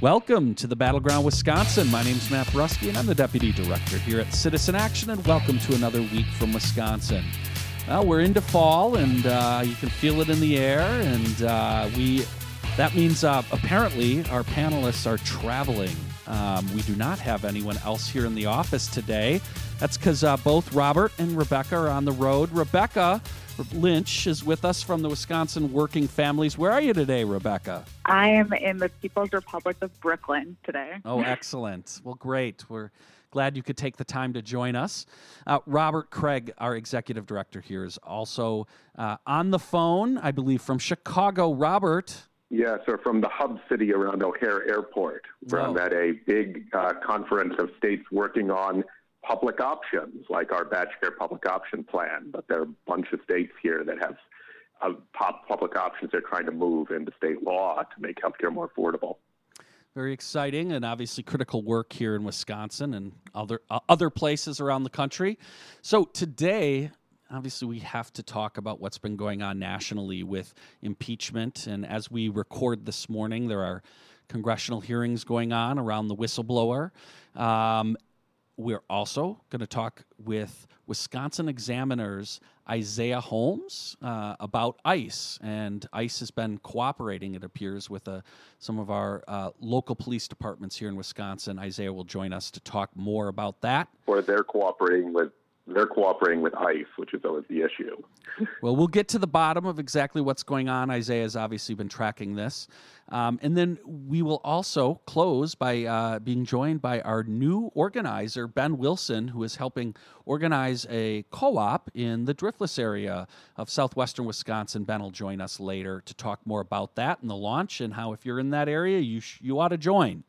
Welcome to the Battleground Wisconsin. My name is Matt Brusky, and I'm the Deputy Director here at Citizen Action, and welcome to another week from Wisconsin. Well, we're into fall, and uh, you can feel it in the air, and uh, we that means uh, apparently our panelists are traveling. Um, we do not have anyone else here in the office today. That's because uh, both Robert and Rebecca are on the road. Rebecca Lynch is with us from the Wisconsin Working Families. Where are you today, Rebecca? I am in the People's Republic of Brooklyn today. Oh, excellent. Well, great. We're glad you could take the time to join us. Uh, Robert Kraig, our executive director here, is also uh, on the phone, I believe, from Chicago. Robert. Yes, or from the hub city around O'Hare Airport, where I'm at a big uh, conference of states working on public options, like our Badge Care public option plan. But there are a bunch of states here that have uh, public options they're trying to move into state law to make healthcare more affordable. Very exciting and obviously critical work here in Wisconsin and other uh, other places around the country. So today, obviously, we have to talk about what's been going on nationally with impeachment. And as we record this morning, there are congressional hearings going on around the whistleblower. Um, we're also going to talk with Wisconsin examiners Isaiah Holmes uh, about ICE. And ICE has been cooperating, it appears, with uh, some of our uh, local police departments here in Wisconsin. Isaiah will join us to talk more about that. Or they're cooperating with they're cooperating with ICE, which is always the issue. well, we'll get to the bottom of exactly what's going on. Isaiah has obviously been tracking this. Um, and then we will also close by uh, being joined by our new organizer, Ben Wilson, who is helping organize a co op in the Driftless area of southwestern Wisconsin. Ben will join us later to talk more about that and the launch and how, if you're in that area, you, sh- you ought to join.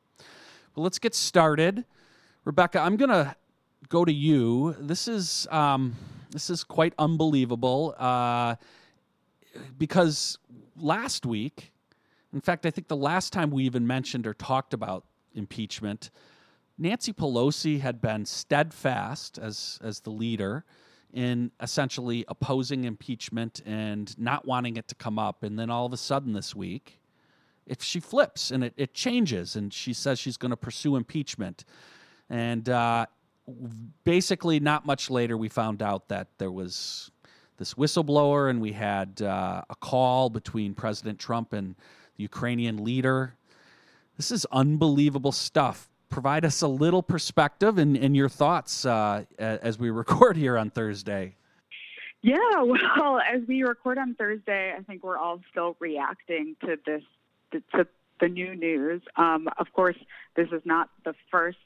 Well, let's get started. Rebecca, I'm going to go to you. This is um, this is quite unbelievable uh, because last week, in fact, I think the last time we even mentioned or talked about impeachment, Nancy Pelosi had been steadfast as as the leader in essentially opposing impeachment and not wanting it to come up, and then all of a sudden this week, if she flips and it, it changes and she says she's going to pursue impeachment. And uh, basically, not much later, we found out that there was this whistleblower, and we had uh, a call between President Trump and the Ukrainian leader. This is unbelievable stuff. Provide us a little perspective and, and your thoughts uh, as we record here on Thursday. Yeah, well, as we record on Thursday, I think we're all still reacting to this, to the new news. Um, of course, this is not the first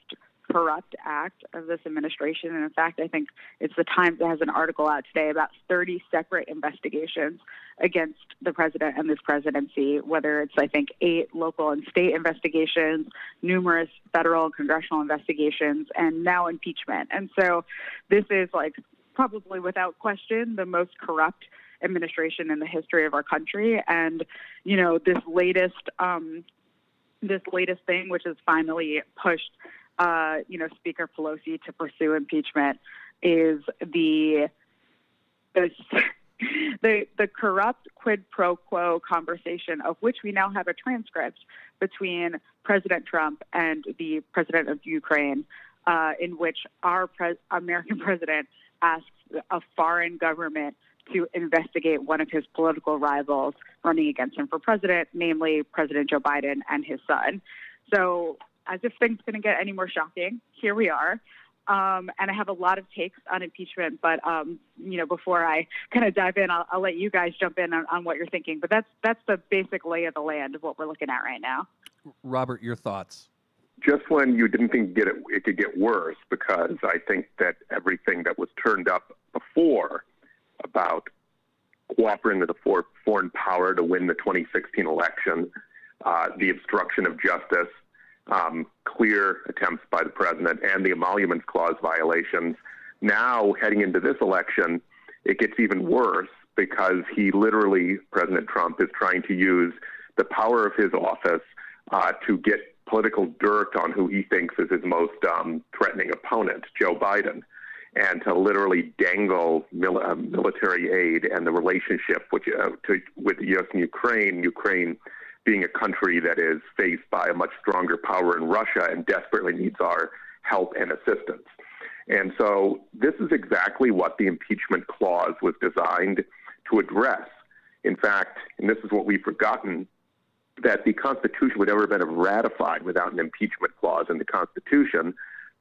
corrupt act of this administration. And in fact, I think it's the Times that has an article out today about 30 separate investigations against the president and this presidency, whether it's, I think, eight local and state investigations, numerous federal and congressional investigations, and now impeachment. And so this is like probably without question the most corrupt administration in the history of our country. And, you know, this latest, um, this latest thing, which has finally pushed uh, you know, Speaker Pelosi to pursue impeachment is the the the, the corrupt quid pro quo conversation of which we now have a transcript between President Trump and the president of Ukraine, uh, in which our American president asks a foreign government to investigate one of his political rivals running against him for president, namely President Joe Biden and his son. So as if things couldn't get any more shocking, here we are. Um, and I have a lot of takes on impeachment, but um, you know, before I kind of dive in, I'll, I'll, let you guys jump in on, on what you're thinking. But that's that's the basic lay of the land of what we're looking at right now. Robert, your thoughts? Just when you didn't think it, it could get worse, because I think that everything that was turned up before about cooperating with a foreign power to win the 2016 election, uh, the obstruction of justice, um, clear attempts by the president and the emoluments clause violations. Now, heading into this election, it gets even worse because he literally, President Trump, is trying to use the power of his office uh, to get political dirt on who he thinks is his most um, threatening opponent, Joe Biden, and to literally dangle mil- uh, military aid and the relationship which, uh, to, with the U.S. and Ukraine. Ukraine being a country that is faced by a much stronger power in Russia and desperately needs our help and assistance. And so this is exactly what the impeachment clause was designed to address. In fact, and this is what we've forgotten, that the Constitution would never have been ratified without an impeachment clause in the Constitution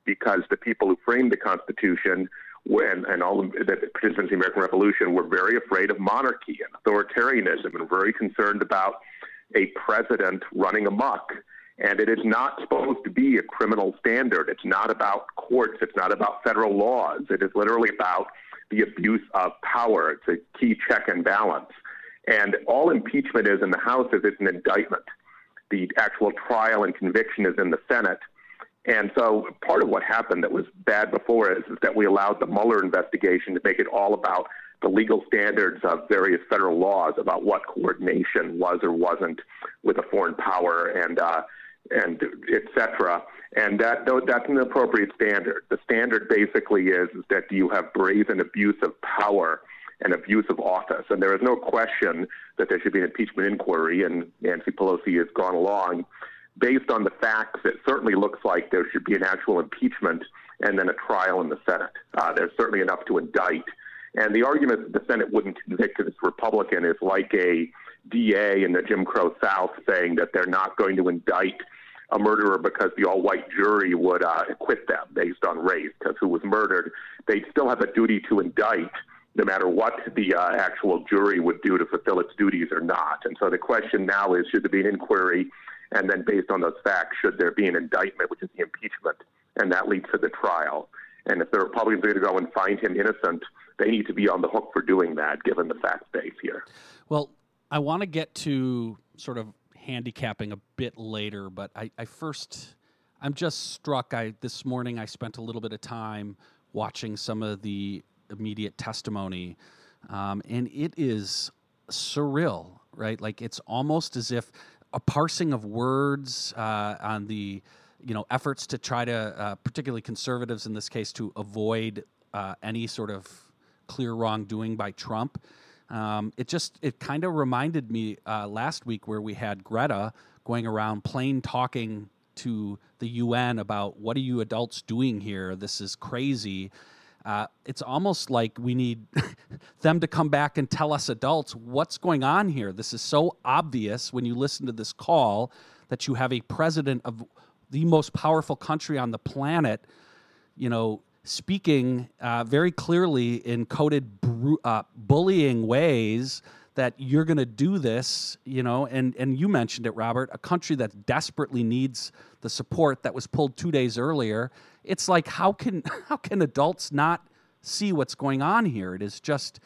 because the people who framed the Constitution when and all the, participants in the American Revolution were very afraid of monarchy and authoritarianism and very concerned about a president running amok. And it is not supposed to be a criminal standard. It's not about courts. It's not about federal laws. It is literally about the abuse of power. It's a key check and balance. And all impeachment is in the House is it's an indictment. The actual trial and conviction is in the Senate. And so part of what happened that was bad before is, is that we allowed the Mueller investigation to make it all about the legal standards of various federal laws about what coordination was or wasn't with a foreign power and uh, and et cetera. And that that's an appropriate standard. The standard basically is, is that you have brazen abuse of power and abuse of office. And there is no question that there should be an impeachment inquiry, and Nancy Pelosi has gone along based on the facts, it certainly looks like there should be an actual impeachment and then a trial in the Senate. Uh, there's certainly enough to indict. And the argument that the Senate wouldn't convict this Republican is like a DA in the Jim Crow South saying that they're not going to indict a murderer because the all white jury would uh, acquit them based on race, because who was murdered. They'd still have a duty to indict no matter what the uh, actual jury would do to fulfill its duties or not. And so the question now is should there be an inquiry and then based on those facts, should there be an indictment, which is the impeachment, and that leads to the trial. And if the Republicans are going to go and find him innocent, they need to be on the hook for doing that, given the fact base here. Well, I want to get to sort of handicapping a bit later, but I, I first, I'm just struck. I this morning I spent a little bit of time watching some of the immediate testimony, um, and it is surreal, right? Like it's almost as if a parsing of words uh, on the you know efforts to try to uh, particularly conservatives in this case to avoid uh, any sort of clear wrongdoing by Trump. Um, it just it kind of reminded me uh, last week where we had Greta going around plain talking to the UN about what are you adults doing here? This is crazy. Uh, it's almost like we need them to come back and tell us adults what's going on here. This is so obvious when you listen to this call that you have a president of the most powerful country on the planet, you know, speaking uh, very clearly in coded bru- uh, bullying ways that you're going to do this, you know, and and you mentioned it, Robert, a country that desperately needs the support that was pulled two days earlier. It's like how can how can adults not see what's going on here? It is just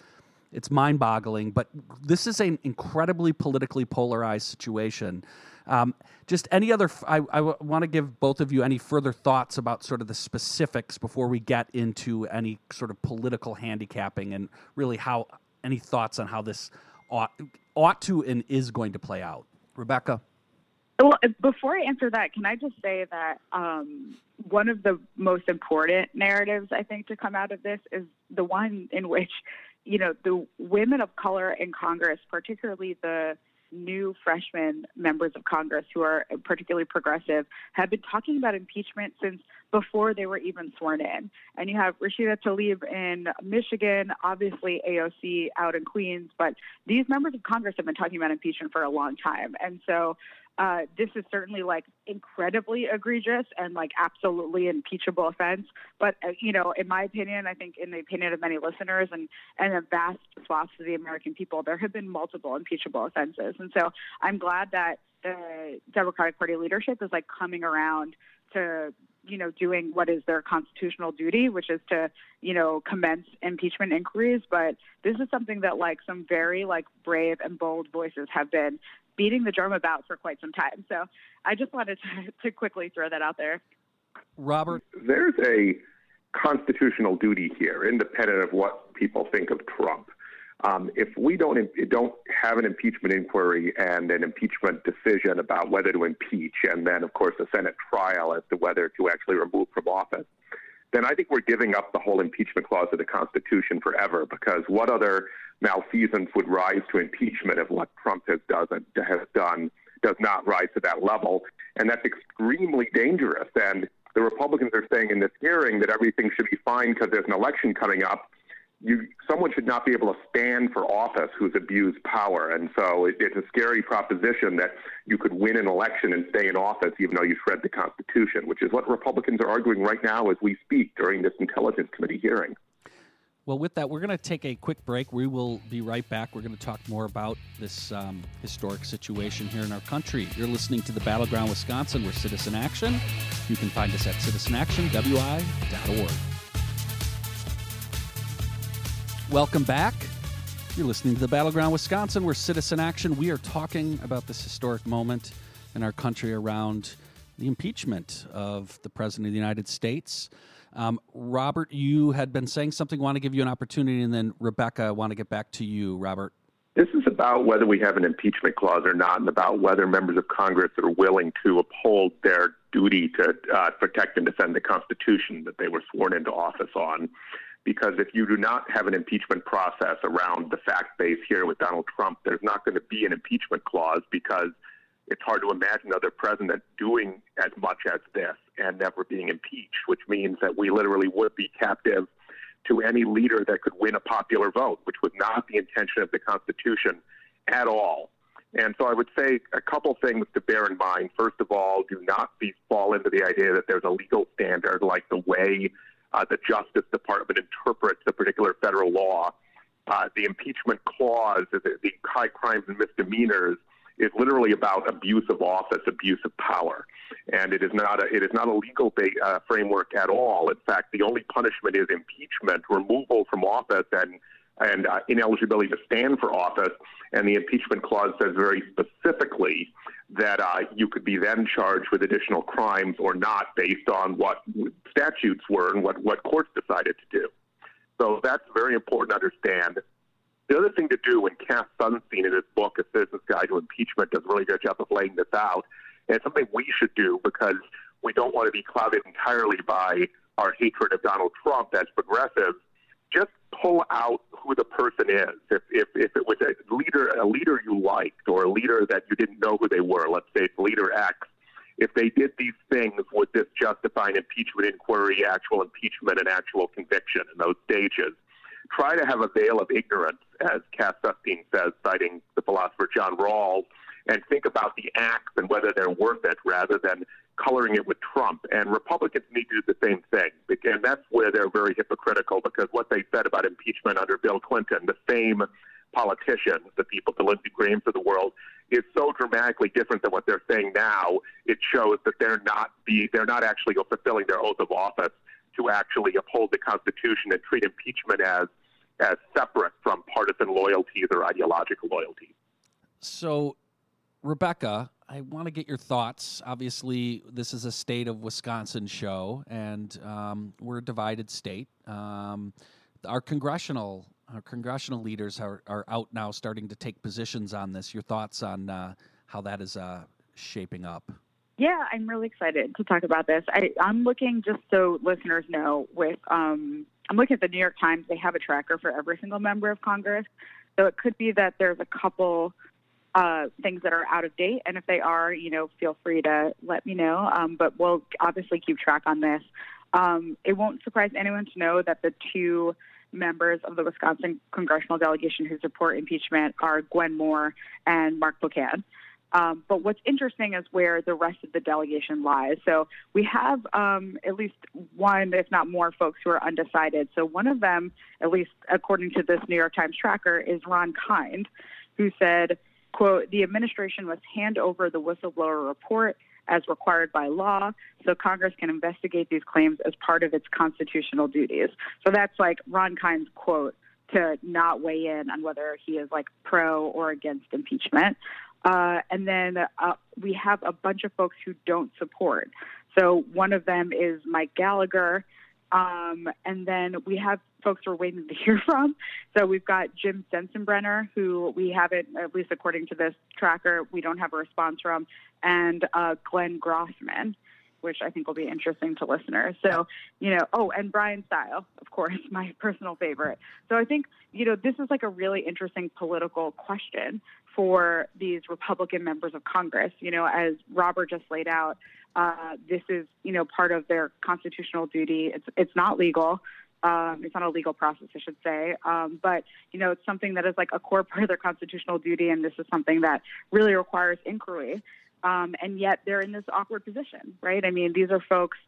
it's mind-boggling. But this is an incredibly politically polarized situation. Um, just any other, I, I want to give both of you any further thoughts about sort of the specifics before we get into any sort of political handicapping and really how any thoughts on how this ought ought to and is going to play out. Rebecca. Well, before I answer that, can I just say that um, one of the most important narratives I think to come out of this is the one in which, you know, the women of color in Congress, particularly the new freshman members of Congress who are particularly progressive have been talking about impeachment since before they were even sworn in. And you have Rashida Tlaib in Michigan, obviously AOC out in Queens, but these members of Congress have been talking about impeachment for a long time. And so uh, this is certainly like incredibly egregious and like absolutely impeachable offense. But uh, you know, in my opinion, I think in the opinion of many listeners and and a vast swath of the American people, there have been multiple impeachable offenses. And so I'm glad that the Democratic Party leadership is like coming around to you know doing what is their constitutional duty which is to you know commence impeachment inquiries but this is something that like some very like brave and bold voices have been beating the drum about for quite some time. So I just wanted to, to quickly throw that out there. Robert? There's a constitutional duty here, independent of what people think of Trump. Um, if we don't don't have an impeachment inquiry and an impeachment decision about whether to impeach, and then of course a Senate trial as to whether to actually remove from office, then I think we're giving up the whole impeachment clause of the Constitution forever. Because what other malfeasance would rise to impeachment if what Trump has, doesn't, has done does not rise to that level. And that's extremely dangerous. And the Republicans are saying in this hearing that everything should be fine because there's an election coming up you someone should not be able to stand for office who's abused power, and so it, it's a scary proposition that you could win an election and stay in office even though you shred the Constitution, which is what Republicans are arguing right now as we speak during this Intelligence Committee hearing. Well, with that, we're going to take a quick break. We will be right back. We're going to talk more about this um, historic situation here in our country. You're listening to the Battleground Wisconsin. We're Citizen Action. You can find us at citizenactionwi.org. Welcome back. You're listening to the Battleground Wisconsin. We're Citizen Action. We are talking about this historic moment in our country around the impeachment of the President of the United States. Um, Robert, you had been saying something, want to give you an opportunity, and then Rebecca, I want to get back to you, Robert. This is about whether we have an impeachment clause or not, and about whether members of Congress are willing to uphold their duty to uh, protect and defend the Constitution that they were sworn into office on because if you do not have an impeachment process around the fact base here with Donald Trump, there's not going to be an impeachment clause because it's hard to imagine another president doing as much as this and never being impeached, which means that we literally would be captive to any leader that could win a popular vote, which was not the intention of the Constitution at all. And so I would say a couple things to bear in mind. First of all, do not be, fall into the idea that there's a legal standard like the way uh, the Justice Department interprets a particular federal law. Uh, the impeachment clause, the, the high crimes and misdemeanors, is literally about abuse of office, abuse of power, and it is not a it is not a legal ba- uh, framework at all. In fact, the only punishment is impeachment, removal from office, and and uh, ineligibility to stand for office. And the impeachment clause says very specifically that uh, you could be then charged with additional crimes or not based on what statutes were and what, what courts decided to do. So that's very important to understand. The other thing to do when Cass Sunstein in his book, A Citizen's Guide to Impeachment, does a really good job of laying this out, and it's something we should do because we don't want to be clouded entirely by our hatred of Donald Trump as progressives. Just pull out who the person is. If, if, if it was a leader, a leader you liked, or a leader that you didn't know who they were, let's say leader X, if they did these things, would this justify an impeachment inquiry, actual impeachment, and actual conviction in those stages? Try to have a veil of ignorance, as Cass Sunstein says, citing the philosopher John Rawls, and think about the acts and whether they're worth it rather than coloring it with Trump. And Republicans need to do the same thing. And that's where they're very hypocritical because what they said about impeachment under Bill Clinton, the same politicians, the people, the Lindsey Grahams of the world, is so dramatically different than what they're saying now. It shows that they're not be they're not actually fulfilling their oath of office to actually uphold the Constitution and treat impeachment as as separate from partisan loyalties or ideological loyalties. So, Rebecca, I want to get your thoughts. Obviously, this is a state of Wisconsin show, and um, we're a divided state. Um, our congressional our congressional leaders are, are out now, starting to take positions on this. Your thoughts on uh, how that is uh, shaping up? Yeah, I'm really excited to talk about this. I, am looking just so listeners know. With um, I'm looking at the New York Times. They have a tracker for every single member of Congress, so it could be that there's a couple uh, things that are out of date. And if they are, you know, feel free to let me know. Um, but we'll obviously keep track on this. Um, it won't surprise anyone to know that the two members of the Wisconsin congressional delegation who support impeachment are Gwen Moore and Mark Pocan. Um, but what's interesting is where the rest of the delegation lies. So we have um, at least one, if not more, folks who are undecided. So one of them, at least according to this New York Times tracker, is Ron Kind, who said, quote, the administration must hand over the whistleblower report as required by law so Congress can investigate these claims as part of its constitutional duties. So that's like Ron Kind's quote to not weigh in on whether he is like pro or against impeachment. Uh, and then uh, we have a bunch of folks who don't support. So one of them is Mike Gallagher, um, and then we have folks we're waiting to hear from. So we've got Jim Sensenbrenner, who we haven't, at least according to this tracker, we don't have a response from, and uh, Glenn Grothman. which I think will be interesting to listeners. So, you know, oh, and Bryan Steil, of course, my personal favorite. So I think, you know, this is like a really interesting political question for these Republican members of Congress. You know, as Robert just laid out, uh, this is, you know, part of their constitutional duty. It's it's not legal. Um, it's not a legal process, I should say, um, but you know, it's something that is like a core part of their constitutional duty, and this is something that really requires inquiry. Um, and yet, they're in this awkward position, right? I mean, these are folks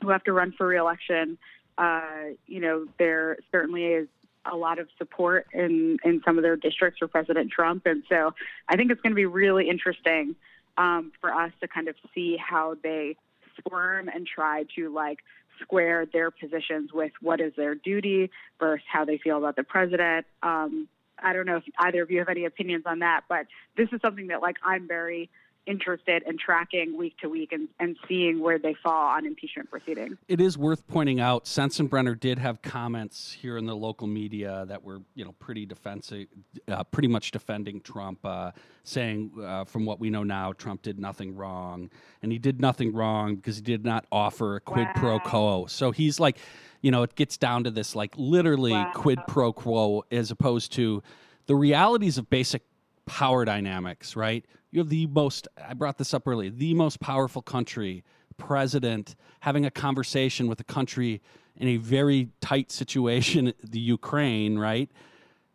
who have to run for reelection. Uh, you know, there certainly is a lot of support in in some of their districts for President Trump, and so I think it's going to be really interesting um, for us to kind of see how they squirm and try to like square their positions with what is their duty versus how they feel about the president. Um, I don't know if either of you have any opinions on that, but this is something that like I'm very interested in tracking week to week and, and seeing where they fall on impeachment proceedings. It is worth pointing out Sensenbrenner did have comments here in the local media that were, you know, pretty defensive, uh, pretty much defending Trump, uh, saying, uh, from what we know now, Trump did nothing wrong. And he did nothing wrong because he did not offer a quid wow. pro quo. So he's like, you know, it gets down to this like literally wow. quid pro quo as opposed to the realities of basic power dynamics, right? You have the most, I brought this up earlier, the most powerful country, president, having a conversation with a country in a very tight situation, the Ukraine, right?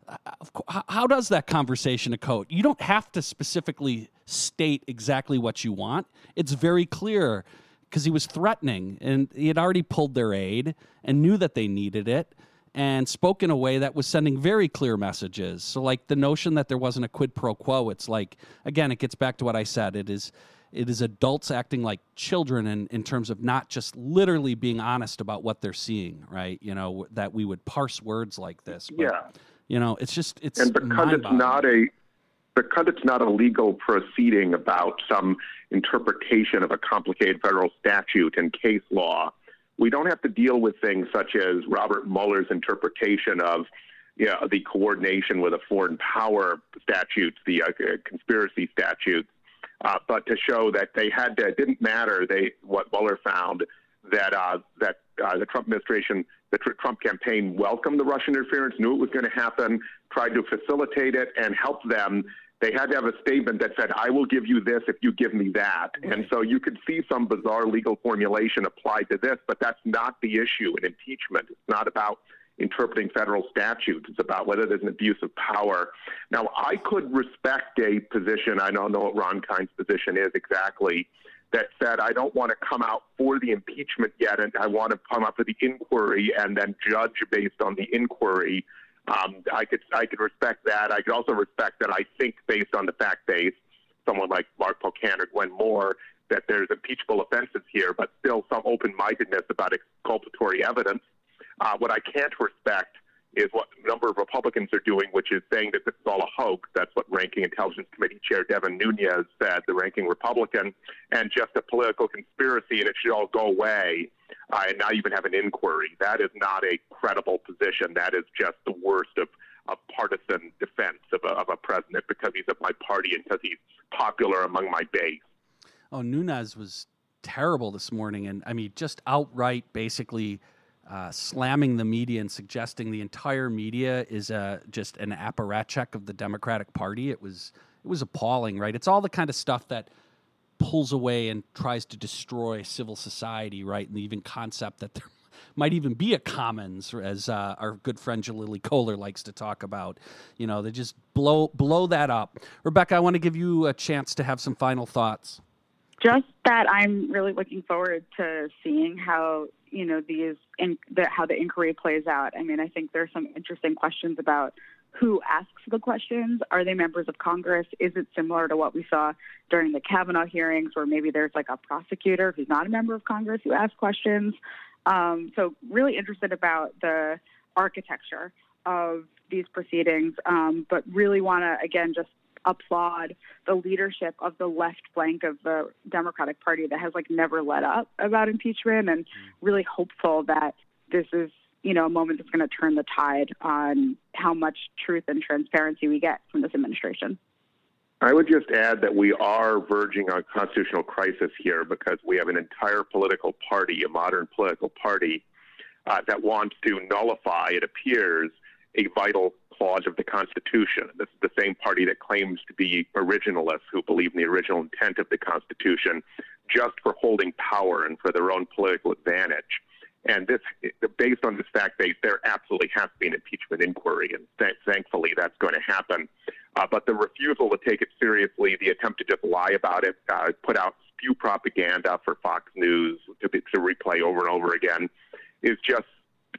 Uh, how does that conversation occur? You don't have to specifically state exactly what you want. It's very clear because he was threatening and he had already pulled their aid and knew that they needed it and spoke in a way that was sending very clear messages. So, like the notion that there wasn't a quid pro quo, it's like again, it gets back to what I said. It is it is adults acting like children in, in terms of not just literally being honest about what they're seeing, right? You know, that we would parse words like this. But, yeah. You know, it's just it's and because it's not a because it's not a legal proceeding about some interpretation of a complicated federal statute and case law we don't have to deal with things such as Robert Mueller's interpretation of you know, the coordination with a foreign power statutes, the uh, conspiracy statutes, uh, but to show that they had to, it didn't matter they what Mueller found that uh, that uh, the Trump administration, the tr- Trump campaign welcomed the Russian interference, knew it was going to happen, tried to facilitate it, and help them they had to have a statement that said, I will give you this if you give me that. Right. And so you could see some bizarre legal formulation applied to this, but that's not the issue in impeachment. It's not about interpreting federal statutes. It's about whether there's an abuse of power. Now, I could respect a position, I don't know what Ron Kind's position is exactly, that said, I don't want to come out for the impeachment yet, and I want to come out for the inquiry and then judge based on the inquiry. Um, I could I could respect that. I could also respect that. I think based on the fact base, someone like Mark Pocan or Gwen Moore, that there's impeachable offenses here, but still some open-mindedness about exculpatory evidence. Uh, what I can't respect is what a number of Republicans are doing, which is saying that this is all a hoax. That's what Ranking Intelligence Committee Chair Devin Nunes said, the ranking Republican, and just a political conspiracy, and it should all go away. Uh, and now can have an inquiry. That is not a credible position. That is just the worst of, of partisan defense of a, of a president because he's of my party and because he's popular among my base. Oh, Nunes was terrible this morning, and I mean, just outright, basically uh, slamming the media and suggesting the entire media is uh, just an apparatchik of the Democratic Party. It was it was appalling, right? It's all the kind of stuff that pulls away and tries to destroy civil society, right? And the even concept that there might even be a commons, as uh, our good friend Jalili Kohler likes to talk about. You know, they just blow blow that up. Rebecca, I want to give you a chance to have some final thoughts. Just that I'm really looking forward to seeing how you know these in, the, how the inquiry plays out. I mean, I think there's some interesting questions about who asks the questions. Are they members of Congress? Is it similar to what we saw during the Kavanaugh hearings, where maybe there's like a prosecutor who's not a member of Congress who asks questions? Um, so, really interested about the architecture of these proceedings, um, but really want to again just applaud the leadership of the left flank of the Democratic Party that has like never let up about impeachment and really hopeful that this is you know a moment that's going to turn the tide on how much truth and transparency we get from this administration. I would just add that we are verging on constitutional crisis here because we have an entire political party, a modern political party, uh, that wants to nullify, it appears, a vital clause of the Constitution. This is the same party that claims to be originalists who believe in the original intent of the Constitution just for holding power and for their own political advantage. And this, based on this fact base, there absolutely has to be an impeachment inquiry, and th- thankfully that's going to happen. Uh, but the refusal to take it seriously, the attempt to just lie about it, uh, put out spew propaganda for Fox News to, to replay over and over again, is just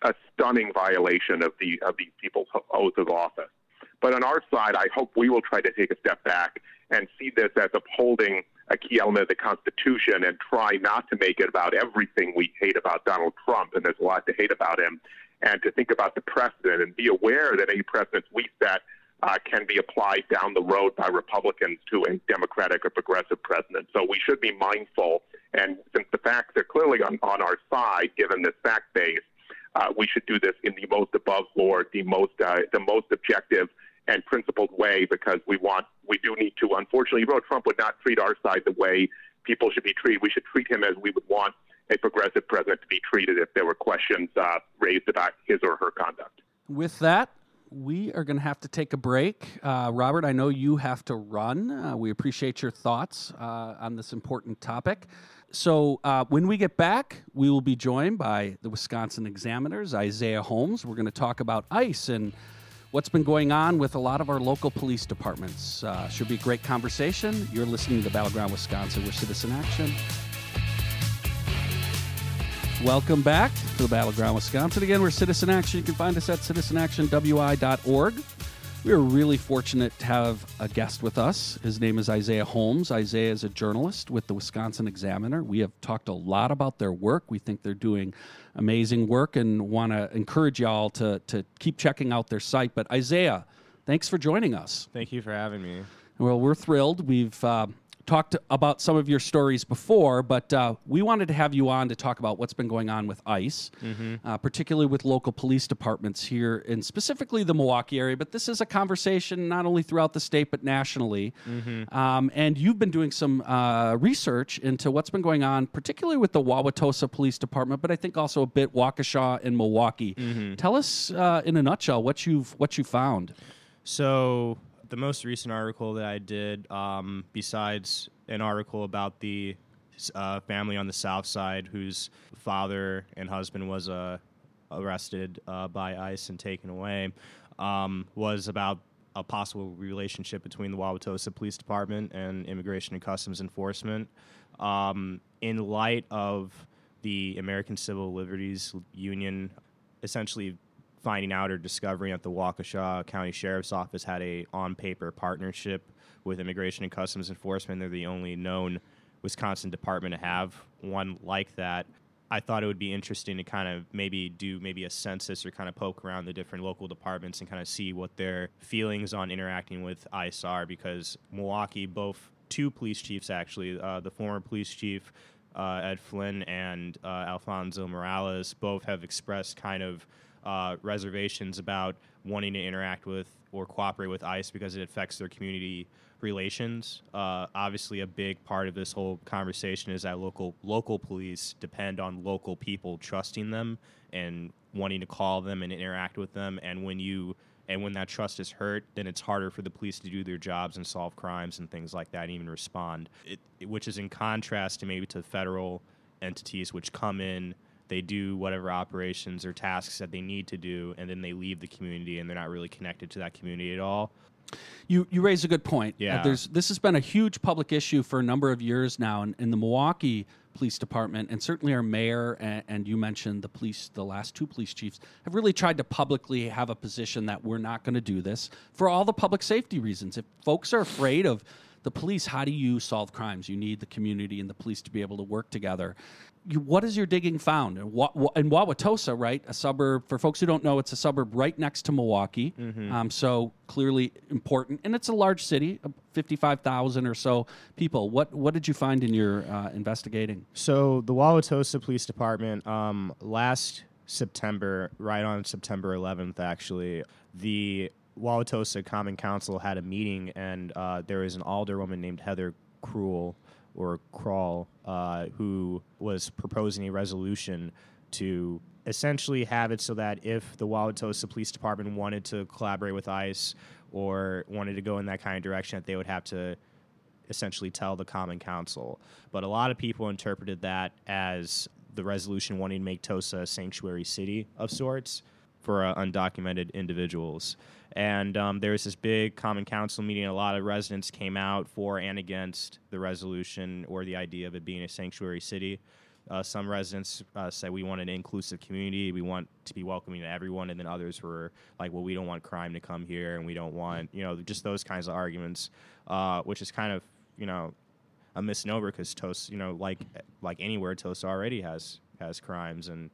a stunning violation of the of these people's oath of office. But on our side, I hope we will try to take a step back and see this as upholding a key element of the Constitution and try not to make it about everything we hate about Donald Trump, and there's a lot to hate about him, and to think about the precedent and be aware that any precedents we set uh, can be applied down the road by Republicans to a Democratic or progressive president. So we should be mindful, and since the facts are clearly on, on our side, given this fact base, uh, we should do this in the most above board, the most uh, the most objective and principled way because we want we do need to. Unfortunately, Donald Trump would not treat our side the way people should be treated. We should treat him as we would want a progressive president to be treated if there were questions uh, raised about his or her conduct. With that, we are going to have to take a break. Uh, Robert, I know you have to run. Uh, we appreciate your thoughts uh, on this important topic. So, uh, when we get back, we will be joined by the Wisconsin Examiners, Isaiah Holmes. We're going to talk about ICE and what's been going on with a lot of our local police departments. Uh, should be a great conversation. You're listening to the Battleground Wisconsin with Citizen Action. Welcome back to the Battleground Wisconsin. Again, we're Citizen Action. You can find us at citizenactionwi.org. We are really fortunate to have a guest with us. His name is Isaiah Holmes. Isaiah is a journalist with the Wisconsin Examiner. We have talked a lot about their work. We think they're doing amazing work and want to encourage y'all to, to keep checking out their site. But Isaiah, thanks for joining us. Thank you for having me. Well, we're thrilled. We've uh, talked about some of your stories before, but uh, we wanted to have you on to talk about what's been going on with ICE, mm-hmm. uh, particularly with local police departments here in specifically the Milwaukee area. But this is a conversation not only throughout the state but nationally. Mm-hmm. Um, and you've been doing some uh, research into what's been going on, particularly with the Wauwatosa Police Department, but I think also a bit Waukesha and Milwaukee. Mm-hmm. Tell us uh, in a nutshell what you've what you found. So the most recent article that I did, um, besides an article about the uh, family on the south side whose father and husband was uh, arrested uh, by ICE and taken away, um, was about a possible relationship between the Wauwatosa Police Department and Immigration and Customs Enforcement. Um, in light of the American Civil Liberties Union essentially finding out or discovering that the Waukesha County Sheriff's Office had a on paper partnership with Immigration and Customs Enforcement. They're the only known Wisconsin department to have one like that. I thought it would be interesting to kind of maybe do maybe a census or kind of poke around the different local departments and kind of see what their feelings on interacting with ICE are because Milwaukee, both two police chiefs actually, uh, the former police chief uh, Ed Flynn and uh, Alfonso Morales, both have expressed kind of uh, reservations about wanting to interact with or cooperate with ICE because it affects their community relations. Uh, obviously, a big part of this whole conversation is that local local police depend on local people trusting them and wanting to call them and interact with them. And when you and when that trust is hurt, then it's harder for the police to do their jobs and solve crimes and things like that, and even respond. It, which is in contrast to maybe to federal entities which come in they do whatever operations or tasks that they need to do, and then they leave the community and they're not really connected to that community at all. You you raise a good point. Yeah, uh, there's this has been a huge public issue for a number of years now, in, in the Milwaukee Police Department, and certainly our mayor and, and, you mentioned the police, the last two police chiefs have really tried to publicly have a position that we're not going to do this for all the public safety reasons. If folks are afraid of the police, how do you solve crimes? You need the community and the police to be able to work together you, what is your digging found? In, Wa- in Wauwatosa, right? A suburb, for folks who don't know, it's a suburb right next to Milwaukee. Mm-hmm. Um, so clearly important. And it's a large city, 55,000 or so people. What, what did you find in your uh, investigating? So the Wauwatosa Police Department, um, last September, right on September 11th, actually, the Wauwatosa Common Council had a meeting, and uh, there was an alderwoman named Heather Cruel or Crawl uh, who was proposing a resolution to essentially have it so that if the Wauwatosa Police Department wanted to collaborate with ICE or wanted to go in that kind of direction, that they would have to essentially tell the Common Council. But a lot of people interpreted that as the resolution wanting to make Tosa a sanctuary city of sorts for uh, undocumented individuals. And um, there was this big Common Council meeting. A lot of residents came out for and against the resolution or the idea of it being a sanctuary city. Uh, some residents uh, said we want an inclusive community. We want to be welcoming to everyone, and then others were like, "Well, we don't want crime to come here, and we don't want you know just those kinds of arguments," uh, which is kind of you know a misnomer because Tosa, you know, like like anywhere, Tosa already has has crimes and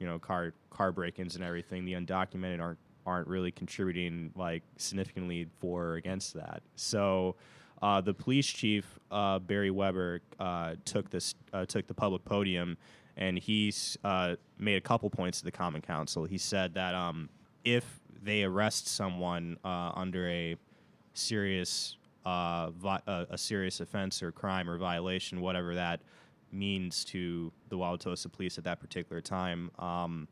you know car car break-ins and everything. The undocumented aren't aren't really contributing like significantly for or against that. So uh, the police chief uh, Barry Weber uh, took this uh, took the public podium, and he's uh, made a couple points to the Common Council. He said that um, if they arrest someone uh, under a serious vi- a serious offense or crime or violation, whatever that means to the Wauwatosa police at that particular time. Um,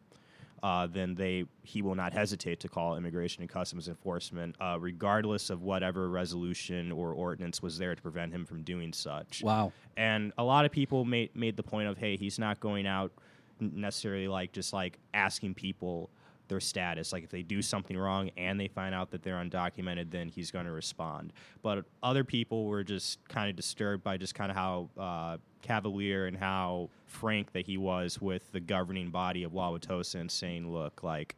uh, then they he will not hesitate to call immigration and customs enforcement, uh, regardless of whatever resolution or ordinance was there to prevent him from doing such. Wow! And a lot of people made made the point of, hey, he's not going out necessarily like just like asking people their status. Like if they do something wrong and they find out that they're undocumented, then he's going to respond. But other people were just kind of disturbed by just kind of how uh, cavalier and how frank that he was with the governing body of Wauwatosa and saying, "Look, like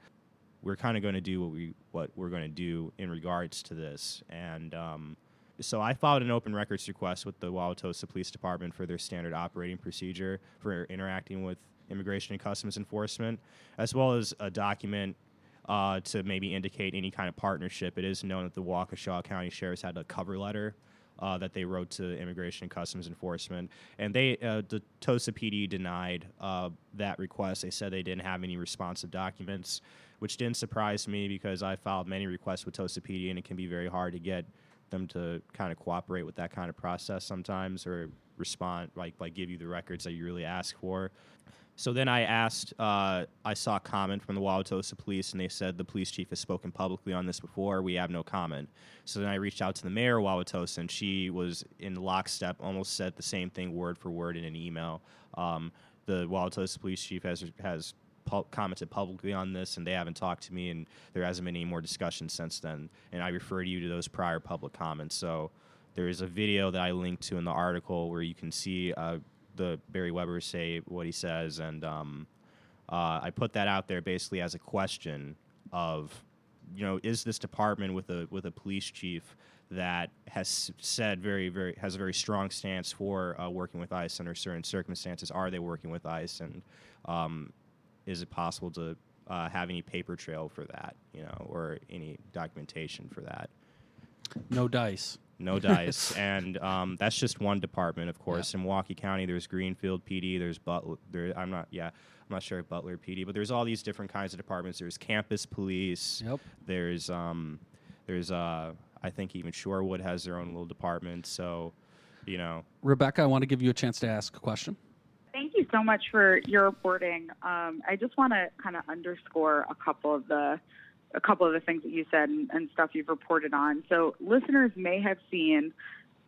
we're kind of going to do what we what we're going to do in regards to this." And um, so I filed an open records request with the Wauwatosa Police Department for their standard operating procedure for interacting with Immigration and Customs Enforcement, as well as a document uh, to maybe indicate any kind of partnership. It is known that the Waukesha County Sheriff's had a cover letter uh, that they wrote to Immigration and Customs Enforcement, and they uh, the Tosa PD denied uh, that request. They said they didn't have any responsive documents, which didn't surprise me because I filed many requests with Tosa PD, and it can be very hard to get them to kind of cooperate with that kind of process sometimes, or respond like like give you the records that you really ask for. So then I asked, uh, I saw a comment from the Wauwatosa police, and they said the police chief has spoken publicly on this before. We have no comment. So then I reached out to the mayor of Wauwatosa, and she was in lockstep, almost said the same thing word for word in an email. Um, the Wauwatosa police chief has has pu- commented publicly on this, and they haven't talked to me, and there hasn't been any more discussion since then. And I refer you to those prior public comments. So there is a video that I linked to in the article where you can see. Uh, the Barry Weber say what he says, and um, uh, I put that out there basically as a question of, you know, is this department with a with a police chief that has said very very has a very strong stance for uh, working with ICE under certain circumstances? Are they working with ICE, and um, is it possible to uh, have any paper trail for that, you know, or any documentation for that? No dice no dice, and um, that's just one department, of course. Yeah. In Milwaukee County, there's Greenfield PD, there's Butler. There, I'm not, yeah, I'm not sure if Butler PD, but there's all these different kinds of departments. There's campus police. Yep. There's, um, there's, uh, I think even Shorewood has their own little department. So, you know, Rebecca, I want to give you a chance to ask a question. Thank you so much for your reporting. Um, I just want to kind of underscore a couple of the a couple of the things that you said and, and stuff you've reported on. So listeners may have seen,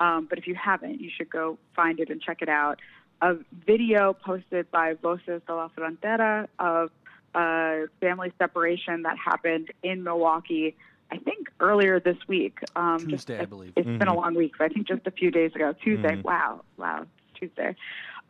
um, but if you haven't, you should go find it and check it out. A video posted by Voces de la Frontera of a family separation that happened in Milwaukee. I think earlier this week. Um, Tuesday, just, I believe. It's mm-hmm. been a long week, but I think just a few days ago. Tuesday. Mm-hmm. Wow, wow, Tuesday.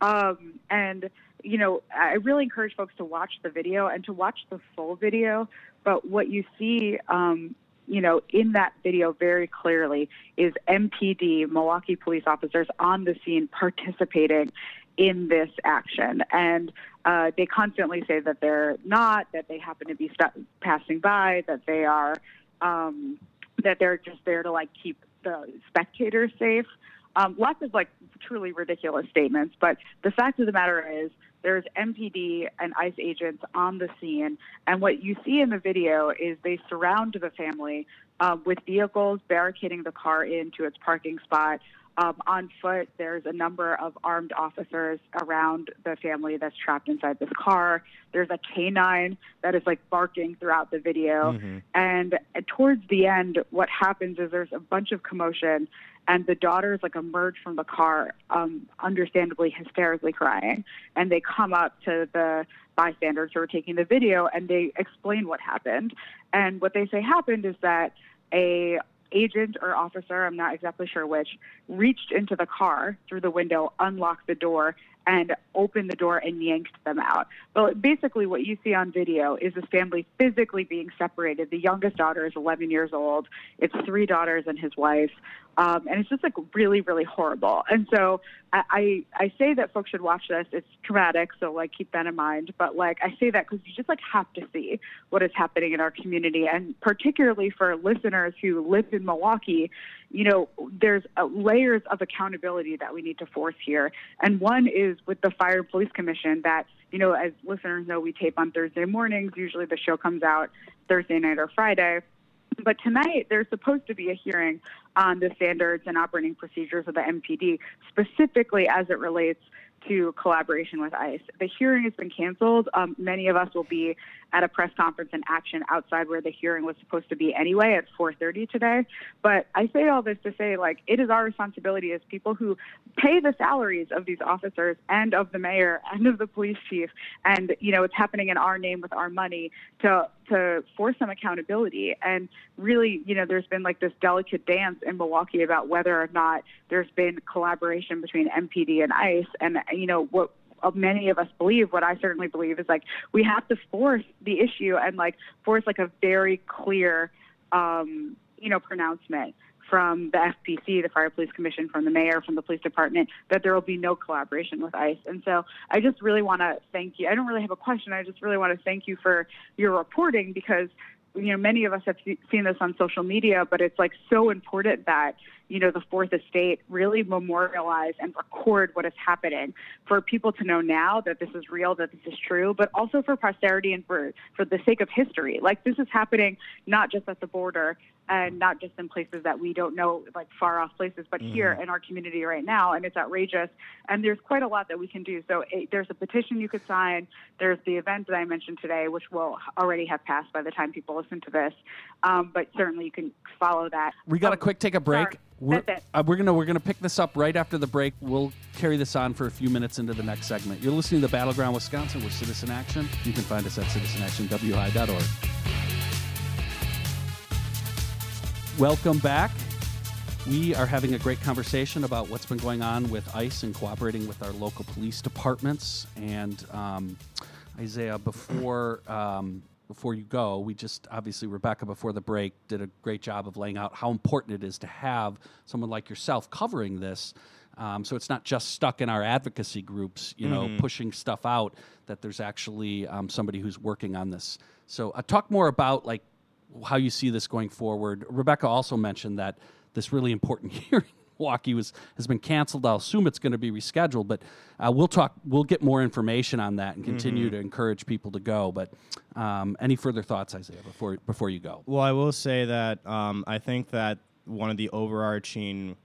Um, and you know, I really encourage folks to watch the video and to watch the full video. But what you see, um, you know, in that video very clearly is MPD, Milwaukee police officers on the scene participating in this action. And uh, they constantly say that they're not, that they happen to be st- passing by, that they are, um, that they're just there to like keep the spectators safe. Um, lots of like truly ridiculous statements. But the fact of the matter is, there's MPD and ICE agents on the scene, and what you see in the video is they surround the family um, with vehicles barricading the car into its parking spot. Um, on foot, there's a number of armed officers around the family that's trapped inside this car. There's a canine that is like barking throughout the video. Mm-hmm. And towards the end, what happens is there's a bunch of commotion, and the daughters like emerge from the car, um, understandably hysterically crying, and they come up to the bystanders who are taking the video and they explain what happened. And what they say happened is that a agent or officer, I'm not exactly sure which, reached into the car through the window, unlocked the door, and opened the door and yanked them out. But basically, what you see on video is this family physically being separated. The youngest daughter is 11 years old. It's three daughters and his wife. Um, and it's just like really, really horrible. And so I, I, I say that folks should watch this. It's traumatic, so like keep that in mind. But like I say that because you just like have to see what is happening in our community, and particularly for listeners who live in Milwaukee, you know, there's uh, layers of accountability that we need to force here. And one is with the Fire Police Commission that, you know, as listeners know, we tape on Thursday mornings. Usually the show comes out Thursday night or Friday. But tonight, there's supposed to be a hearing on the standards and operating procedures of the MPD, specifically as it relates to collaboration with ICE. The hearing has been canceled. Um, many of us will be at a press conference in action outside where the hearing was supposed to be anyway at 4:30 today. But I say all this to say, like, it is our responsibility as people who pay the salaries of these officers and of the mayor and of the police chief, and you know, it's happening in our name with our money to to force some accountability. And really, you know, there's been like this delicate dance in Milwaukee about whether or not there's been collaboration between MPD and ICE, and you know what many of us believe, what I certainly believe is like we have to force the issue and like force like a very clear, um, you know, pronouncement from the FPC, the Fire Police Commission, from the mayor, from the police department, that there will be no collaboration with ICE. And so I just really want to thank you. I don't really have a question. I just really want to thank you for your reporting because you know many of us have seen this on social media, but it's like so important that you know, the fourth estate really memorialize and record what is happening for people to know now that this is real, that this is true, but also for posterity and for, for the sake of history. Like this is happening not just at the border and not just in places that we don't know, like far off places, but mm-hmm. here in our community right now. And it's outrageous. And there's quite a lot that we can do. So it, there's a petition you could sign. There's the event that I mentioned today, which will already have passed by the time people listen to this. Um, but certainly you can follow that. We got um, a quick take a break. Sorry. We're, uh, we're gonna we're gonna pick this up right after the break. We'll carry this on for a few minutes into the next segment. You're listening to Battleground Wisconsin with Citizen Action. You can find us at citizenactionwi.org. Welcome back. We are having a great conversation about what's been going on with ICE and cooperating with our local police departments. And um, Isaiah, before um, before you go, we just obviously Rebecca before the break did a great job of laying out how important it is to have someone like yourself covering this. Um, so it's not just stuck in our advocacy groups, you know, mm-hmm. pushing stuff out. That there's actually um, somebody who's working on this. So uh, talk more about like how you see this going forward. Rebecca also mentioned that this really important hearing Milwaukee was has been canceled. I'll assume it's going to be rescheduled, but uh, we'll talk. We'll get more information on that and continue mm-hmm. to encourage people to go. But um, any further thoughts, Isaiah, before before you go? Well, I will say that um, I think that one of the overarching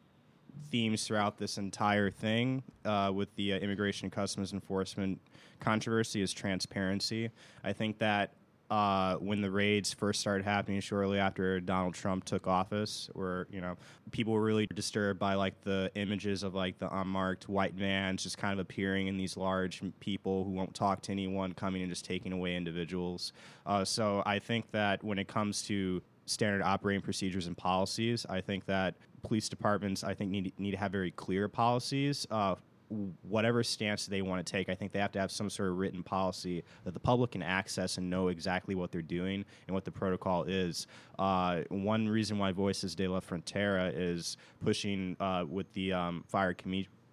themes throughout this entire thing uh, with the uh, immigration and customs enforcement controversy is transparency. I think that uh, when the raids first started happening shortly after Donald Trump took office, where you know people were really disturbed by like the images of like the unmarked white vans just kind of appearing in these large people who won't talk to anyone, coming and just taking away individuals. Uh, so I think that when it comes to standard operating procedures and policies, I think that police departments I think need need to have very clear policies. Uh, whatever stance they want to take, I think they have to have some sort of written policy that the public can access and know exactly what they're doing and what the protocol is. Uh, one reason why Voces de la Frontera is pushing uh, with the um, fire,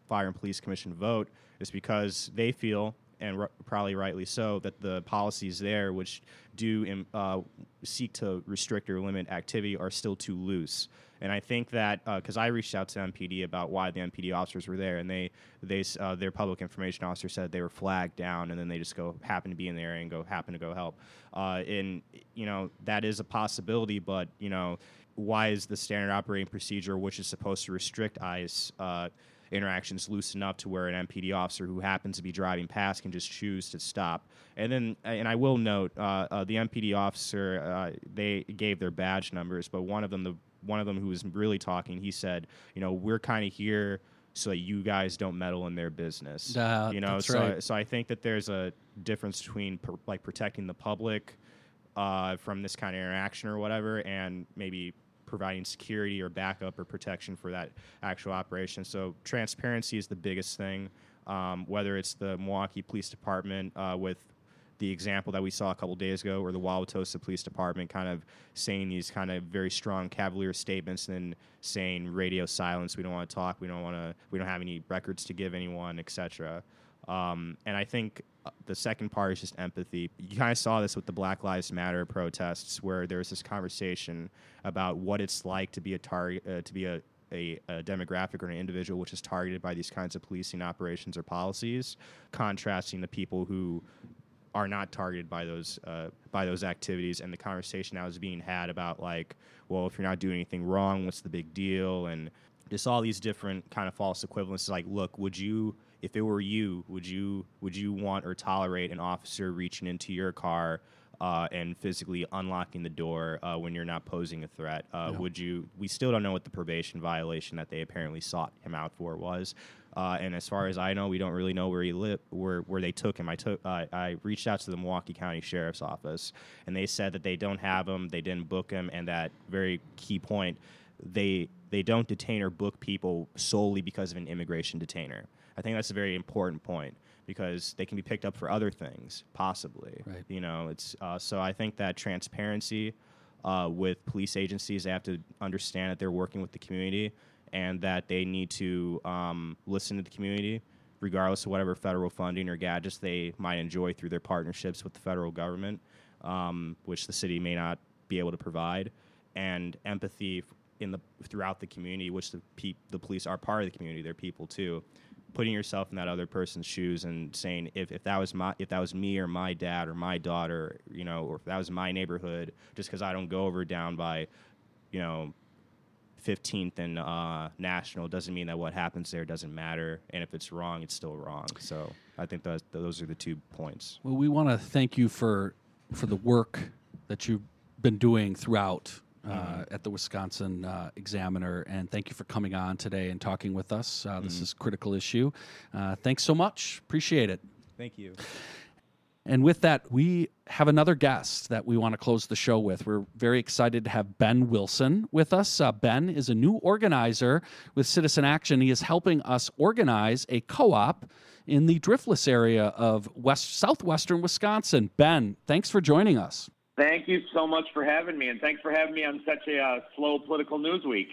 fire and police commission vote is because they feel and r- probably rightly so, that the policies there, which do uh, seek to restrict or limit activity, are still too loose. And I think that because uh, I reached out to MPD about why the MPD officers were there, and they they uh, their public information officer said they were flagged down, and then they just go happen to be in the area and go happen to go help. Uh, and you know that is a possibility, but you know why is the standard operating procedure, which is supposed to restrict ICE uh, interactions, loosened up to where an MPD officer who happens to be driving past can just choose to stop? And then, and I will note, uh, uh, the MPD officer uh, they gave their badge numbers, but one of them, the one of them who was really talking, he said, you know, we're kind of here so that you guys don't meddle in their business. Uh, you know, so right. so I think that there's a difference between per, like protecting the public uh, from this kind of interaction or whatever, and maybe providing security or backup or protection for that actual operation. So transparency is the biggest thing. Um, whether it's the Milwaukee Police Department uh, with the example that we saw a couple days ago, or the Wauwatosa Police Department kind of saying these kind of very strong cavalier statements and then saying radio silence, we don't want to talk, we don't want to, we don't have any records to give anyone, etc. Um, and I think uh, the second part is just empathy. You kind of saw this with the Black Lives Matter protests, where there was this conversation about what it's like to be a target, uh, to be a a, a, demographic or an individual which is targeted by these kinds of policing operations or policies, contrasting the people who are not targeted by those uh, by those activities. And the conversation that was being had about like, well, if you're not doing anything wrong, what's the big deal? And just all these different kind of false equivalences. Like, look, would you, if it were you, would you would you want or tolerate an officer reaching into your car? Uh, and physically unlocking the door uh, when you're not posing a threat. Uh, Would you? We still don't know what the probation violation that they apparently sought him out for was. Uh, and as far as I know, we don't really know where he lived, where where they took him. I took, uh, I reached out to the Milwaukee County Sheriff's Office, and they said that they don't have him, they didn't book him, and that very key point, they they don't detain or book people solely because of an immigration detainer. I think that's a very important point because they can be picked up for other things, possibly. Right. You know, it's uh, so I think that transparency uh, with police agencies, they have to understand that they're working with the community and that they need to um, listen to the community, regardless of whatever federal funding or gadgets they might enjoy through their partnerships with the federal government, um, which the city may not be able to provide, and empathy in the throughout the community, which the pe- the police are part of the community, they're people too. Putting yourself in that other person's shoes and saying, if, if that was my if that was me or my dad or my daughter, you know, or if that was my neighborhood, just because I don't go over down by, you know, 15th and uh, national doesn't mean that what happens there doesn't matter, and if it's wrong, it's still wrong. So I think those those are the two points. Well, we want to thank you for for the work that you've been doing throughout uh, at the Wisconsin uh, Examiner, and thank you for coming on today and talking with us. Uh, This is a critical issue. Uh, thanks so much. Appreciate it. Thank you. And with that, we have another guest that we want to close the show with. We're very excited to have Ben Wilson with us. Uh, ben is a new organizer with Citizen Action. He is helping us organize a co op in the driftless area of west southwestern Wisconsin. Ben, thanks for joining us. Thank you so much for having me, and thanks for having me on such a uh, slow political news week.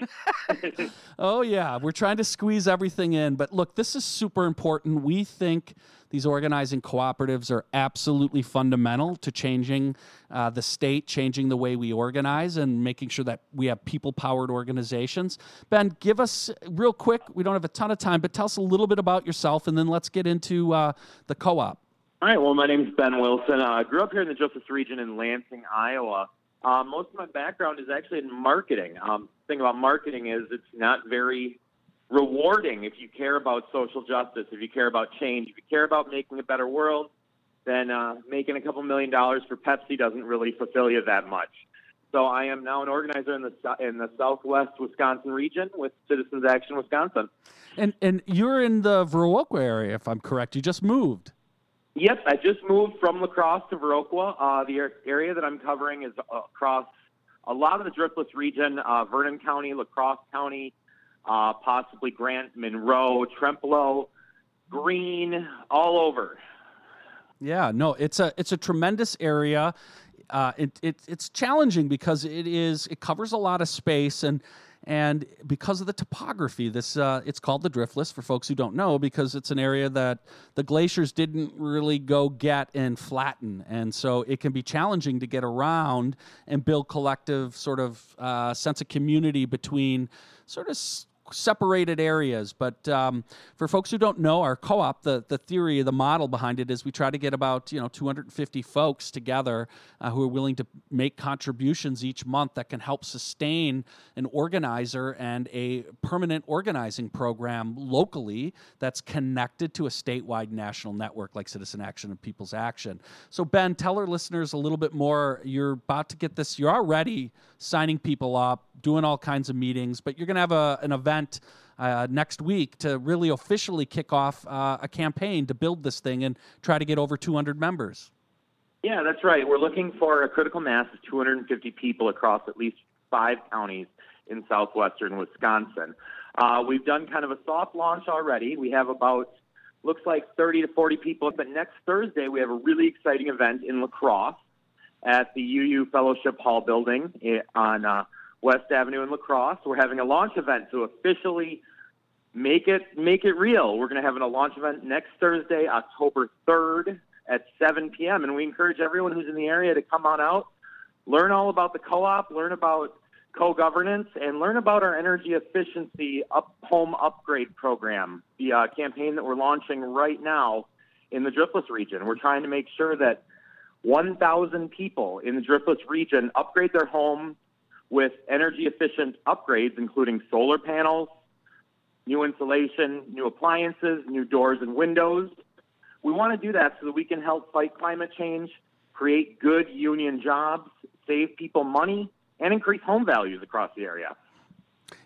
Oh, yeah. We're trying to squeeze everything in. But look, this is super important. We think these organizing cooperatives are absolutely fundamental to changing uh, the state, changing the way we organize, and making sure that we have people powered organizations. Ben, give us real quick, we don't have a ton of time, but tell us a little bit about yourself, and then let's get into uh, the co op. All right, well, my name is Ben Wilson. I uh, grew up here in the Driftless region in Lansing, Iowa. Uh, most of my background is actually in marketing. Um, the thing about marketing is it's not very rewarding if you care about social justice, if you care about change, if you care about making a better world, then uh, making a couple million dollars for Pepsi doesn't really fulfill you that much. So I am now an organizer in the in the Southwest Wisconsin region with Citizens Action Wisconsin. And and you're in the Viroqua area, if I'm correct. You just moved. Yep, I just moved from La Crosse to Viroqua. Uh, the area that I'm covering is across a lot of the driftless region, uh, Vernon County, La Crosse County, uh, possibly Grant, Monroe, Trempealeau, Green, all over. Yeah, no, it's a it's a tremendous area. Uh, it, it it's challenging because it is it covers a lot of space and and because of the topography, this uh, it's called the Driftless for folks who don't know because it's an area that the glaciers didn't really go get and flatten, and so it can be challenging to get around and build collective sort of uh, sense of community between sort of separated areas. But um, for folks who don't know our co-op, the the theory, the model behind it is we try to get about you know 250 folks together uh, who are willing to make contributions each month that can help sustain an organizer and a permanent organizing program locally that's connected to a statewide national network like Citizen Action and People's Action. So Ben, tell our listeners a little bit more. You're about to get this. You're already signing people up, doing all kinds of meetings, but you're going to have a, an event uh, next week to really officially kick off uh, a campaign to build this thing and try to get over 200 members. Yeah, that's right. We're looking for a critical mass of 250 people across at least five counties in southwestern Wisconsin. Uh, we've done kind of a soft launch already. We have about looks like 30 to 40 people. But next Thursday, we have a really exciting event in La Crosse at the UU Fellowship Hall building on uh, West Avenue in La Crosse. We're having a launch event to officially make it make it real. We're going to have a launch event next Thursday, October 3rd at 7 p.m. And we encourage everyone who's in the area to come on out, learn all about the co-op, learn about co-governance, and learn about our energy efficiency up home upgrade program, the uh, campaign that we're launching right now in the Driftless region. We're trying to make sure that 1,000 people in the Driftless region upgrade their home with energy efficient upgrades, including solar panels, new insulation, new appliances, new doors and windows. We want to do that so that we can help fight climate change, create good union jobs, save people money, and increase home values across the area.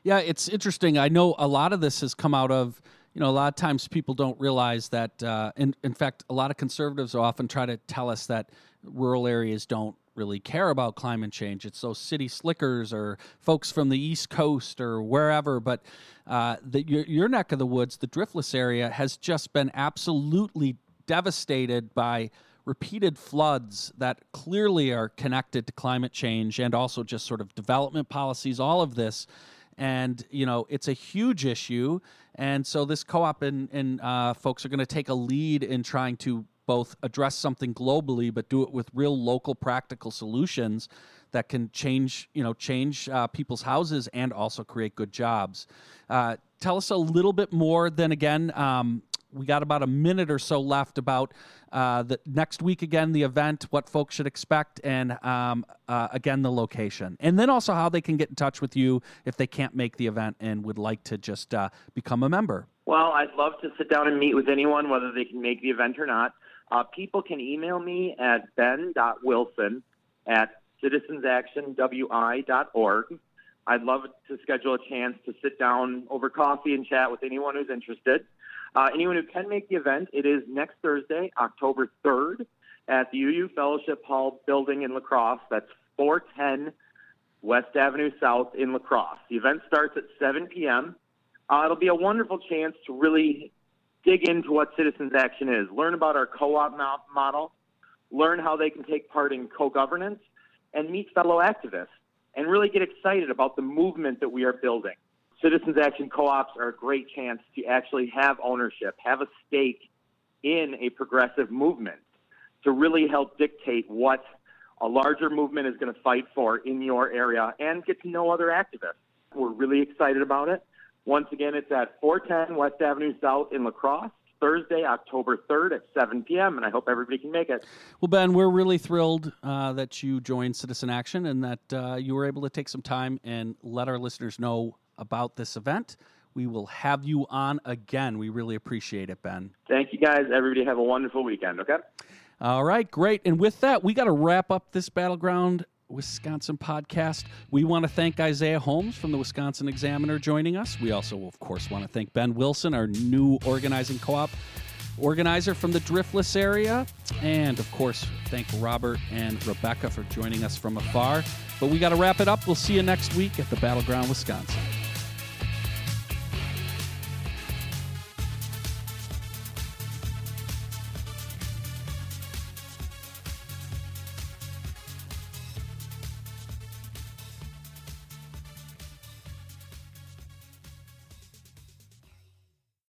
Yeah, it's interesting. I know a lot of this has come out of you know, a lot of times people don't realize that. Uh, in, in fact, a lot of conservatives often try to tell us that rural areas don't really care about climate change. It's those city slickers or folks from the East Coast or wherever. But uh, the, your, your neck of the woods, the Driftless area, has just been absolutely devastated by repeated floods that clearly are connected to climate change and also just sort of development policies, all of this. And, you know, it's a huge issue. And so this co op and, and uh, folks are going to take a lead in trying to both address something globally, but do it with real local practical solutions that can change, you know, change uh, people's houses and also create good jobs. Uh, tell us a little bit more. Then again, um, we got about a minute or so left about uh, the next week again the event what folks should expect and um, uh, again the location and then also how they can get in touch with you if they can't make the event and would like to just uh, become a member well i'd love to sit down and meet with anyone whether they can make the event or not uh, people can email me at ben.wilson at citizensactionwi.org i'd love to schedule a chance to sit down over coffee and chat with anyone who's interested uh, anyone who can make the event, it is next Thursday, October 3rd, at the UU Fellowship Hall building in La Crosse. That's 410 West Avenue South in La Crosse. The event starts at 7 p.m. Uh, it'll be a wonderful chance to really dig into what Citizens Action is, learn about our co op model, learn how they can take part in co governance, and meet fellow activists, and really get excited about the movement that we are building. Citizens Action co-ops are a great chance to actually have ownership, have a stake in a progressive movement to really help dictate what a larger movement is going to fight for in your area and get to know other activists. We're really excited about it. Once again, it's at 410 West Avenue South in La Crosse. Thursday, October 3rd at 7 p.m., and I hope everybody can make it. Well, Ben, we're really thrilled uh, that you joined Citizen Action and that uh, you were able to take some time and let our listeners know about this event. We will have you on again. We really appreciate it, Ben. Thank you, guys. Everybody have a wonderful weekend, okay? All right, great. And with that, we got to wrap up this Battleground Wisconsin podcast. We want to thank Isaiah Holmes from the Wisconsin Examiner joining us. We also, of course, want to thank Ben Wilson, our new organizing co op organizer from the Driftless area. And of course, thank Robert and Rebecca for joining us from afar. But we got to wrap it up. We'll see you next week at the Battleground Wisconsin.